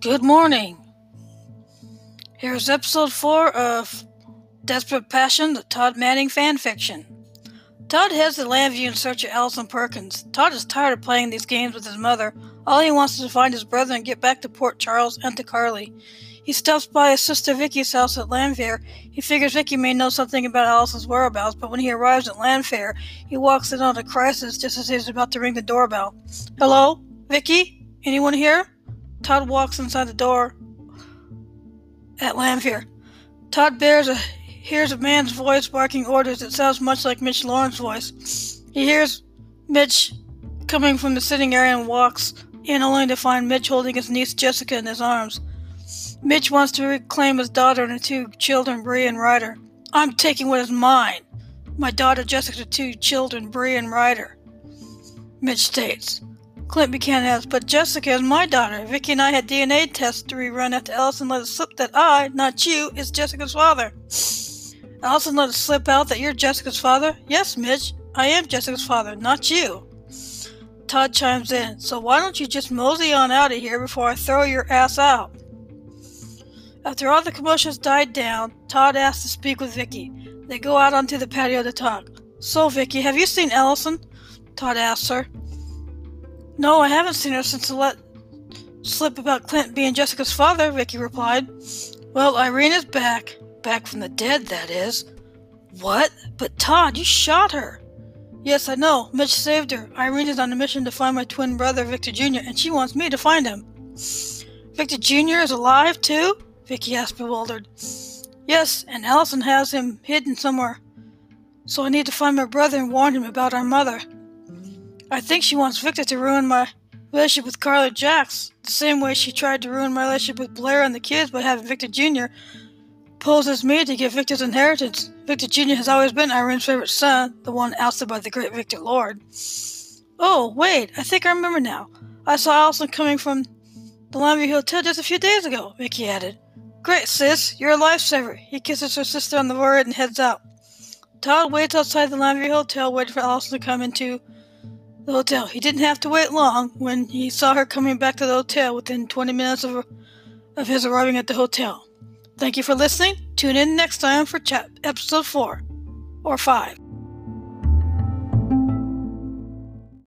Good morning. Here's episode 4 of Desperate Passion, the Todd Manning fan fiction. Todd heads to Llanview in search of Allison Perkins. Todd is tired of playing these games with his mother. All he wants is to find his brother and get back to Port Charles and to Carly. He stops by his sister Vicky's house at Llanfair. He figures Vicky may know something about Allison's whereabouts, but when he arrives at Llanfair, he walks in on a crisis just as he's about to ring the doorbell. Hello? Vicky? Anyone here? Todd walks inside the door at Llanfair. Todd a, hears a man's voice barking orders that sounds much like Mitch Laurence's voice. He hears Mitch coming from the sitting area and walks in only to find Mitch holding his niece Jessica in his arms. Mitch wants to reclaim his daughter and her two children, Bree and Ryder. I'm taking what is mine. My daughter Jessica, two children, Bree and Ryder. Mitch states. Clint Buchanan adds, but Jessica is my daughter. Vicky and I had DNA tests to rerun after Allison let it slip that I, not you, is Jessica's father. Allison let it slip out that you're Jessica's father? Yes, Mitch, I am Jessica's father, not you. Todd chimes in, so why don't you just mosey on out of here before I throw your ass out? After all the commotions died down, Todd asks to speak with Vicky. They go out onto the patio to talk. So, Vicky, have you seen Allison? Todd asks her. No, I haven't seen her since the let slip about Clint being Jessica's father, Vicky replied. Well, Irene is back. Back from the dead, that is. What? But Todd, you shot her. Yes, I know. Mitch saved her. Irene is on a mission to find my twin brother, Victor Jr., and she wants me to find him. Victor Jr. is alive, too? Vicky asked, bewildered. Yes, and Allison has him hidden somewhere. So I need to find my brother and warn him about our mother. I think she wants Victor to ruin my relationship with Carly Jacks, the same way she tried to ruin my relationship with Blair and the kids by having Victor Jr. pose as me to get Victor's inheritance. Victor Jr. has always been Irene's favorite son, the one ousted by the great Victor Lord. Oh, wait, I think I remember now. I saw Allison coming from the Llanview Hotel just a few days ago, Vicky added. Great, sis, you're a lifesaver. He kisses her sister on the forehead and heads out. Todd waits outside the Llanview Hotel, waiting for Allison to come into the hotel. He didn't have to wait long when he saw her coming back to the hotel within 20 minutes of, of his arriving at the hotel. Thank you for listening. Tune in next time for chat episode 4 or 5.